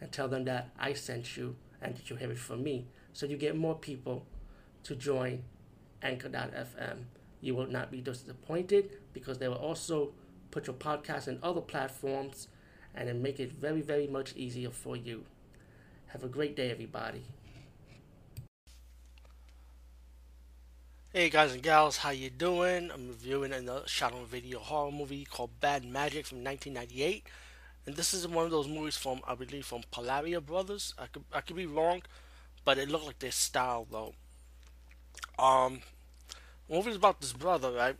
and tell them that I sent you and that you have it from me. So you get more people to join Anchor.fm. You will not be disappointed because they will also put your podcast in other platforms and then make it very, very much easier for you. Have a great day, everybody. Hey guys and gals, how you doing? I'm reviewing a shot on video horror movie called Bad Magic from 1998, and this is one of those movies from I believe from Polonia Brothers. I could I could be wrong, but it looked like their style though. Um, the movie is about this brother, right?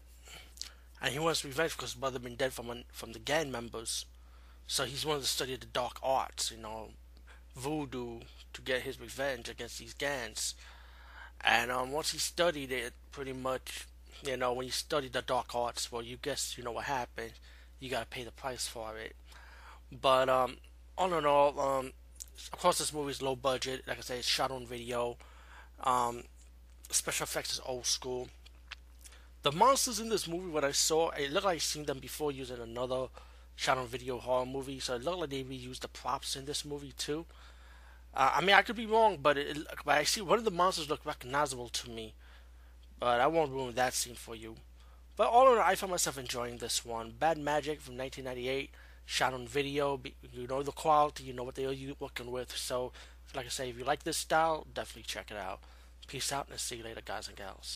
And he wants revenge because his brother been dead from from the gang members, so he's wanted to study the dark arts, you know, voodoo, to get his revenge against these gangs. And um, once he studied it, pretty much, you know, when you study the dark arts, well, you guess you know what happened. You gotta pay the price for it. But um, all in all, um, of course, this movie is low budget. Like I said, it's shot on video. Um, special effects is old school. The monsters in this movie, what I saw, it looked like I've seen them before using another shot on video horror movie. So it looked like they reused the props in this movie too. Uh, I mean, I could be wrong, but, it, but I see one of the monsters look recognizable to me. But I won't ruin that scene for you. But all in all, I found myself enjoying this one. Bad Magic from 1998, shot on video. You know the quality, you know what they're working with. So, like I say, if you like this style, definitely check it out. Peace out and see you later, guys and gals.